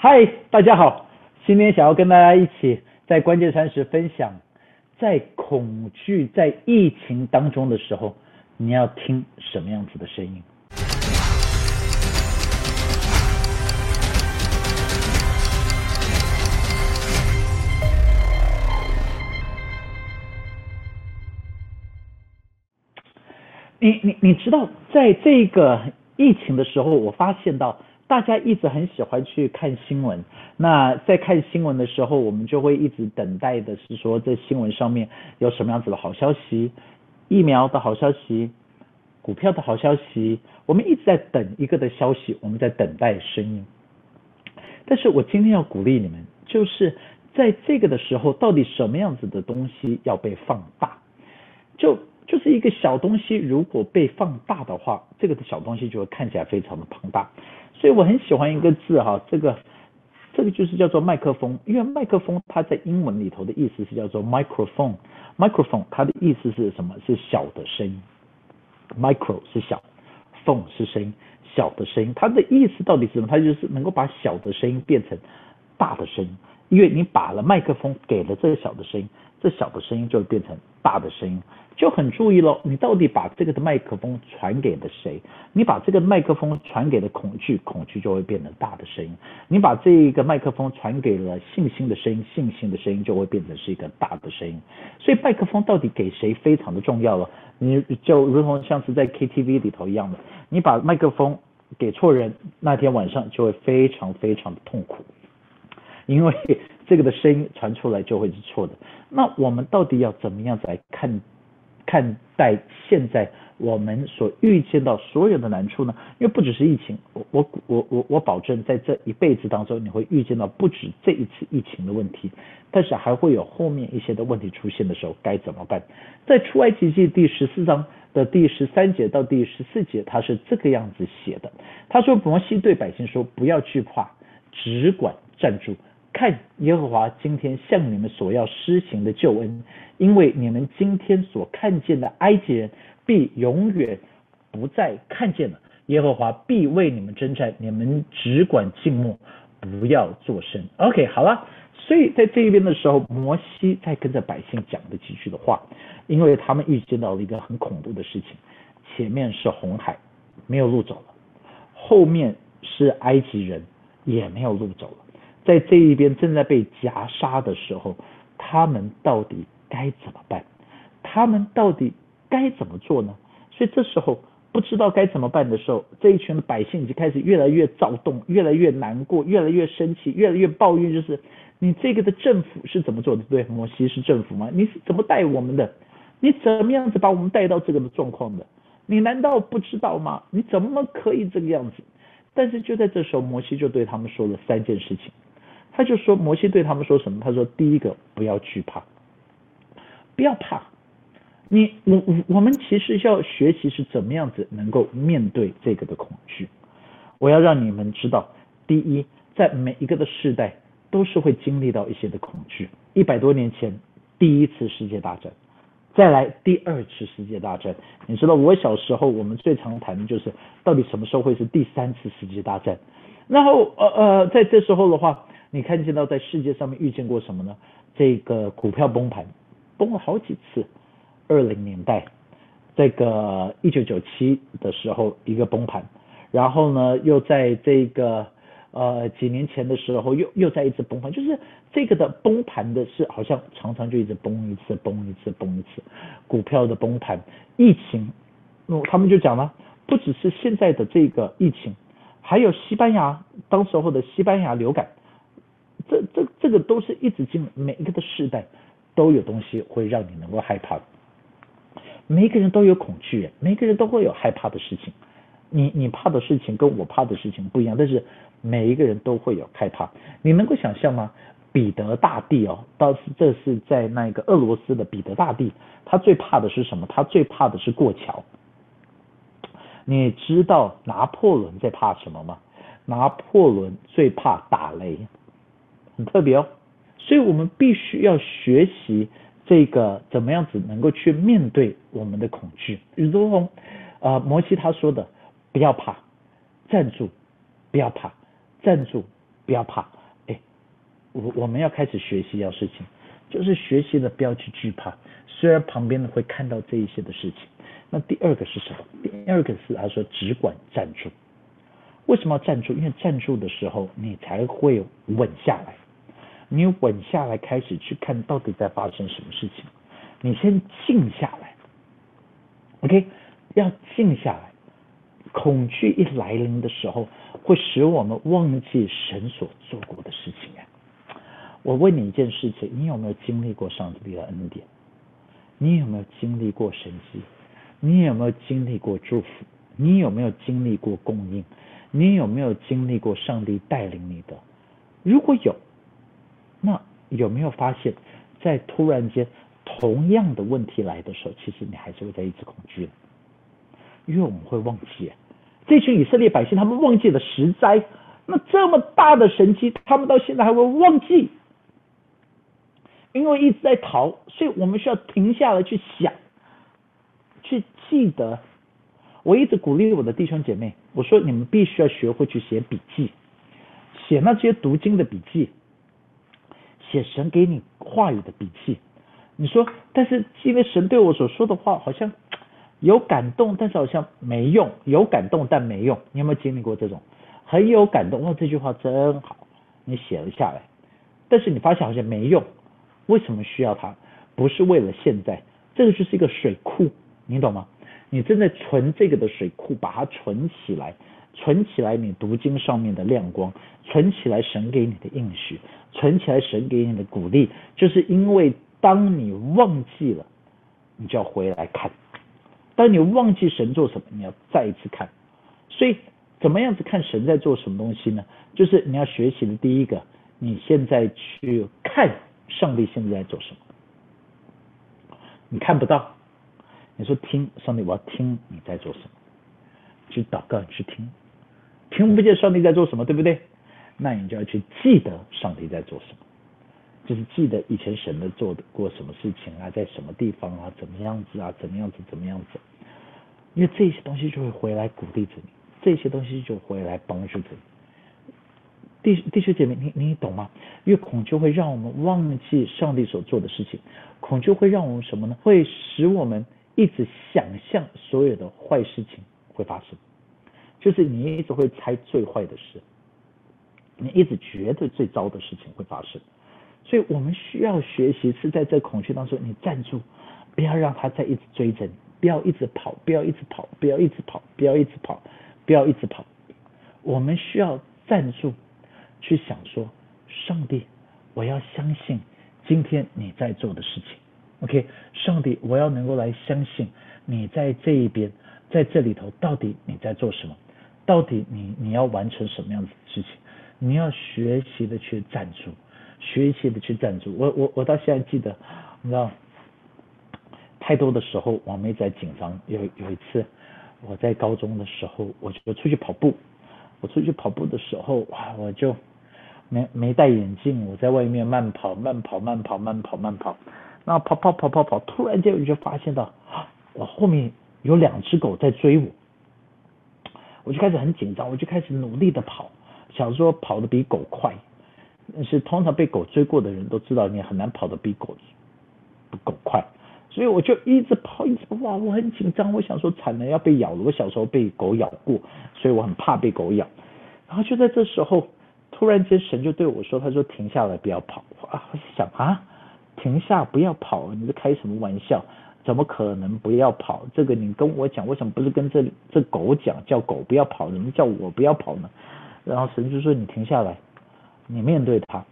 嗨，大家好，今天想要跟大家一起在关键三十分享，在恐惧在疫情当中的时候，你要听什么样子的声音？你你你知道，在这个疫情的时候，我发现到大家一直很喜欢去看新闻。那在看新闻的时候，我们就会一直等待的是说，这新闻上面有什么样子的好消息，疫苗的好消息，股票的好消息，我们一直在等一个的消息，我们在等待声音。但是我今天要鼓励你们，就是在这个的时候，到底什么样子的东西要被放大？就就是一个小东西，如果被放大的话，这个的小东西就会看起来非常的庞大。所以我很喜欢一个字哈，这个这个就是叫做麦克风，因为麦克风它在英文里头的意思是叫做 microphone，microphone 它的意思是什么？是小的声音，micro 是小，phone 是声音，小的声音，它的意思到底是什么？它就是能够把小的声音变成大的声音，因为你把了麦克风给了这个小的声音，这小的声音就会变成大的声音。就很注意喽，你到底把这个的麦克风传给了谁？你把这个麦克风传给了恐惧，恐惧就会变成大的声音；你把这个麦克风传给了信心的声音，信心的声音就会变成是一个大的声音。所以麦克风到底给谁非常的重要了。你就如同像是在 KTV 里头一样的，你把麦克风给错人，那天晚上就会非常非常的痛苦，因为 这个的声音传出来就会是错的。那我们到底要怎么样子来看？看待现在我们所遇见到所有的难处呢？因为不只是疫情，我我我我我保证在这一辈子当中，你会遇见到不止这一次疫情的问题，但是还会有后面一些的问题出现的时候该怎么办？在出埃及记第十四章的第十三节到第十四节，他是这个样子写的。他说：摩西对百姓说，不要惧怕，只管站住。看耶和华今天向你们所要施行的救恩，因为你们今天所看见的埃及人，必永远不再看见了。耶和华必为你们征战，你们只管静默，不要作声。OK，好了。所以在这一边的时候，摩西在跟着百姓讲的几句的话，因为他们预见到了一个很恐怖的事情，前面是红海，没有路走了；后面是埃及人，也没有路走了。在这一边正在被夹杀的时候，他们到底该怎么办？他们到底该怎么做呢？所以这时候不知道该怎么办的时候，这一群百姓已经开始越来越躁动，越来越难过，越来越生气，越来越抱怨，就是你这个的政府是怎么做的？对，摩西是政府吗？你是怎么带我们的？你怎么样子把我们带到这个的状况的？你难道不知道吗？你怎么可以这个样子？但是就在这时候，摩西就对他们说了三件事情。他就说，摩西对他们说什么？他说，第一个不要惧怕，不要怕。你我我我们其实要学习是怎么样子能够面对这个的恐惧。我要让你们知道，第一，在每一个的世代都是会经历到一些的恐惧。一百多年前，第一次世界大战，再来第二次世界大战。你知道，我小时候我们最常谈的就是到底什么时候会是第三次世界大战。然后呃呃，在这时候的话。你看见到在世界上面遇见过什么呢？这个股票崩盘，崩了好几次。二零年代，这个一九九七的时候一个崩盘，然后呢又在这个呃几年前的时候又又在一次崩盘，就是这个的崩盘的是好像常常就一直崩一次崩一次崩一次。股票的崩盘，疫情，那他们就讲了，不只是现在的这个疫情，还有西班牙当时候的西班牙流感。这个都是一直进每一个的世代都有东西会让你能够害怕的，每一个人都有恐惧，每一个人都会有害怕的事情。你你怕的事情跟我怕的事情不一样，但是每一个人都会有害怕。你能够想象吗？彼得大帝哦，倒是这是在那个俄罗斯的彼得大帝，他最怕的是什么？他最怕的是过桥。你知道拿破仑在怕什么吗？拿破仑最怕打雷。很特别哦，所以我们必须要学习这个怎么样子能够去面对我们的恐惧。如同呃摩西他说的，不要怕，站住，不要怕，站住，不要怕，哎，我我们要开始学习一样事情，就是学习的不要去惧怕，虽然旁边的会看到这一些的事情。那第二个是什么？第二个是他说只管站住。为什么要站住？因为站住的时候，你才会稳下来。你稳下来，开始去看到底在发生什么事情。你先静下来，OK，要静下来。恐惧一来临的时候，会使我们忘记神所做过的事情啊。我问你一件事情：你有没有经历过上帝的恩典？你有没有经历过神迹？你有没有经历过祝福？你有没有经历过供应？你有没有经历过上帝带领你的？如果有，那有没有发现，在突然间同样的问题来的时候，其实你还是会在一直恐惧因为我们会忘记，这群以色列百姓他们忘记了十灾，那这么大的神迹，他们到现在还会忘记，因为一直在逃，所以我们需要停下来去想。去记得，我一直鼓励我的弟兄姐妹，我说你们必须要学会去写笔记，写那些读经的笔记，写神给你话语的笔记。你说，但是因为神对我所说的话好像有感动，但是好像没用，有感动但没用。你有没有经历过这种很有感动？哇，这句话真好，你写了下来，但是你发现好像没用。为什么需要它？不是为了现在，这个就是一个水库。你懂吗？你正在存这个的水库，把它存起来，存起来你读经上面的亮光，存起来神给你的应许，存起来神给你的鼓励，就是因为当你忘记了，你就要回来看；当你忘记神做什么，你要再一次看。所以，怎么样子看神在做什么东西呢？就是你要学习的第一个，你现在去看上帝现在在做什么，你看不到。你说听上帝，我要听你在做什么？去祷告，去听，听不见上帝在做什么，对不对？那你就要去记得上帝在做什么，就是记得以前神的做的过什么事情啊，在什么地方啊，怎么样子啊，怎么样子，怎么样子？因为这些东西就会回来鼓励着你，这些东西就回来帮助着你。弟弟兄姐妹，你你懂吗？因为恐惧会让我们忘记上帝所做的事情，恐惧会让我们什么呢？会使我们。一直想象所有的坏事情会发生，就是你一直会猜最坏的事，你一直觉得最糟的事情会发生，所以我们需要学习是在这恐惧当中，你站住，不要让他再一直追着你，不要一直跑，不要一直跑，不要一直跑，不要一直跑，不要一直跑。我们需要站住，去想说，上帝，我要相信今天你在做的事情。OK，上帝，我要能够来相信你在这一边，在这里头，到底你在做什么？到底你你要完成什么样子的事情？你要学习的去站住，学习的去站住。我我我到现在记得，你知道，太多的时候我没在紧张。有有一次，我在高中的时候，我就出去跑步，我出去跑步的时候，我就没没戴眼镜，我在外面慢跑，慢跑，慢跑，慢跑，慢跑。那跑跑跑跑跑，突然间我就发现到，我后面有两只狗在追我，我就开始很紧张，我就开始努力的跑，想说跑得比狗快。但是通常被狗追过的人都知道，你很难跑得比狗狗快，所以我就一直跑，一直哇，我很紧张，我想说惨了要被咬了。我小时候被狗咬过，所以我很怕被狗咬。然后就在这时候，突然间神就对我说：“他说停下来，不要跑。”啊，我想啊。停下，不要跑！你在开什么玩笑？怎么可能不要跑？这个你跟我讲，为什么不是跟这这狗讲？叫狗不要跑，怎么叫我不要跑呢？然后神就说：“你停下来，你面对他。”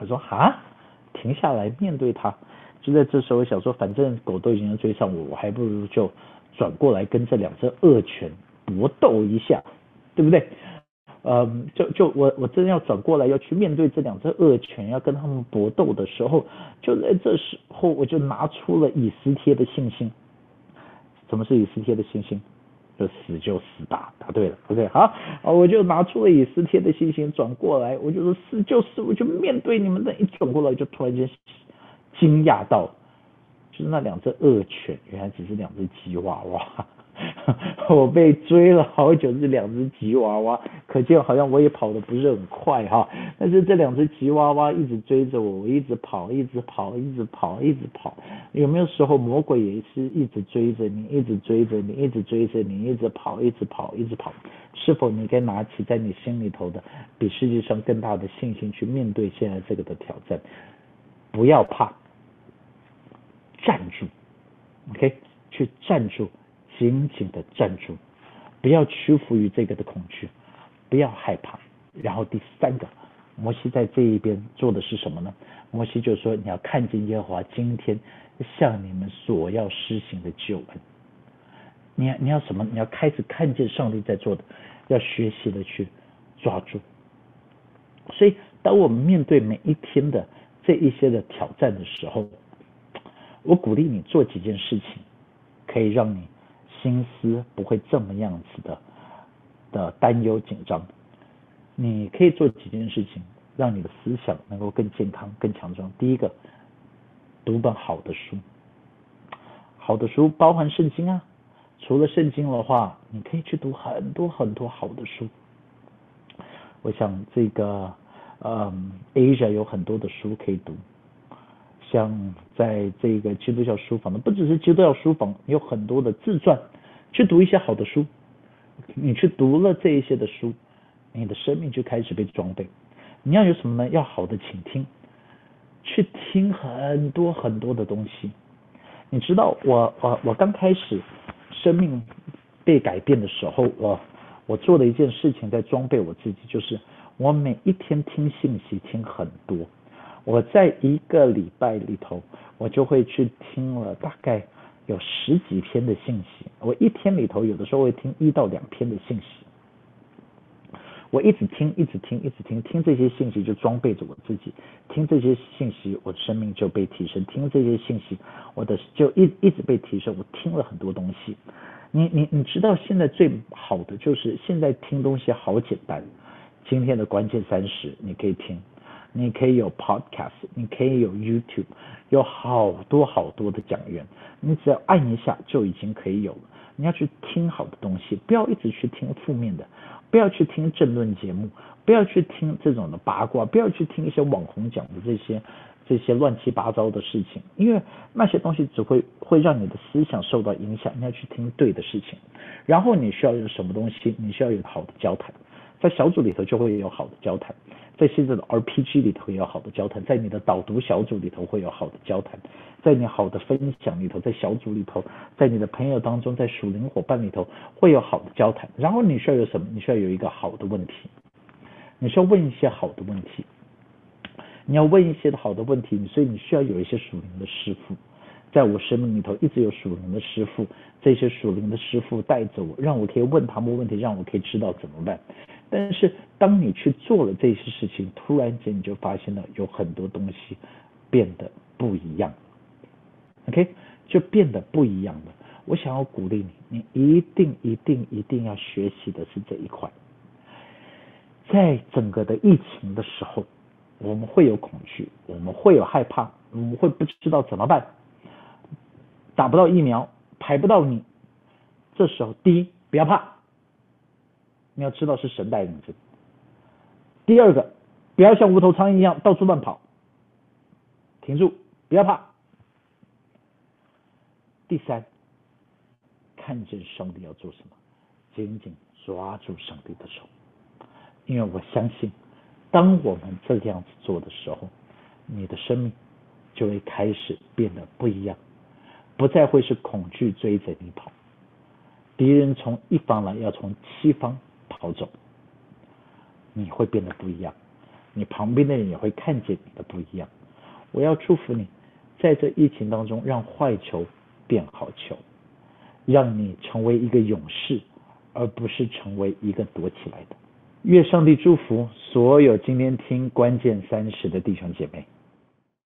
我说：“哈，停下来面对他。”就在这时候，想说，反正狗都已经追上我，我还不如就转过来跟这两只恶犬搏斗一下，对不对？嗯，就就我我真要转过来要去面对这两只恶犬，要跟他们搏斗的时候，就在这时候我就拿出了以斯帖的信心。什么是以斯帖的信心？就死就死吧，答对了，OK，好，我就拿出了以斯帖的信心，转过来，我就说死就死，我就面对你们的一转过来，就突然间惊讶到，就是那两只恶犬原来只是两只吉娃娃。我被追了好久，这两只吉娃娃，可见好像我也跑得不是很快哈。但是这两只吉娃娃一直追着我，我一直跑，一直跑，一直跑，一直跑。有没有时候魔鬼也是一直追着你，一直追着你，一直追着你，一直跑，一直跑，一直跑？是否你该拿起在你心里头的比世界上更大的信心去面对现在这个的挑战？不要怕，站住，OK，去站住。紧紧的站住，不要屈服于这个的恐惧，不要害怕。然后第三个，摩西在这一边做的是什么呢？摩西就说：“你要看见耶和华今天向你们所要施行的救恩。你要你要什么？你要开始看见上帝在做的，要学习的去抓住。所以，当我们面对每一天的这一些的挑战的时候，我鼓励你做几件事情，可以让你。”心思不会这么样子的的担忧紧张，你可以做几件事情，让你的思想能够更健康、更强壮。第一个，读本好的书，好的书包含圣经啊。除了圣经的话，你可以去读很多很多好的书。我想这个，嗯，Asia 有很多的书可以读。像在这个基督教书房的，不只是基督教书房，有很多的自传，去读一些好的书。你去读了这一些的书，你的生命就开始被装备。你要有什么呢？要好的倾听，去听很多很多的东西。你知道，我我我刚开始生命被改变的时候，我我做的一件事情在装备我自己，就是我每一天听信息听很多。我在一个礼拜里头，我就会去听了大概有十几篇的信息。我一天里头有的时候会听一到两篇的信息。我一直听，一直听，一直听，听这些信息就装备着我自己。听这些信息，我的生命就被提升。听这些信息，我的就一一直被提升。我听了很多东西。你你你知道现在最好的就是现在听东西好简单。今天的关键三十，你可以听。你可以有 podcast，你可以有 YouTube，有好多好多的讲员，你只要按一下就已经可以有了。你要去听好的东西，不要一直去听负面的，不要去听政论节目，不要去听这种的八卦，不要去听一些网红讲的这些这些乱七八糟的事情，因为那些东西只会会让你的思想受到影响。你要去听对的事情，然后你需要有什么东西？你需要有好的交谈，在小组里头就会有好的交谈。在现在的 RPG 里头会有好的交谈，在你的导读小组里头会有好的交谈，在你好的分享里头，在小组里头，在你的朋友当中，在属灵伙伴里头会有好的交谈。然后你需要有什么？你需要有一个好的问题，你需要问一些好的问题，你要问一些好的问题，所以你需要有一些属灵的师傅。在我生命里头一直有属灵的师傅，这些属灵的师傅带着我，让我可以问他们问题，让我可以知道怎么办。但是当你去做了这些事情，突然间你就发现了有很多东西变得不一样，OK，就变得不一样了。我想要鼓励你，你一定一定一定要学习的是这一块。在整个的疫情的时候，我们会有恐惧，我们会有害怕，我们会不知道怎么办。打不到疫苗，排不到你，这时候第一不要怕，你要知道是神带领着。第二个，不要像无头苍蝇一样到处乱跑，停住，不要怕。第三，看见上帝要做什么，紧紧抓住上帝的手，因为我相信，当我们这样子做的时候，你的生命就会开始变得不一样。不再会是恐惧追着你跑，敌人从一方来，要从七方跑走，你会变得不一样，你旁边的人也会看见你的不一样。我要祝福你，在这疫情当中，让坏球变好球，让你成为一个勇士，而不是成为一个躲起来的。愿上帝祝福所有今天听关键三十的弟兄姐妹。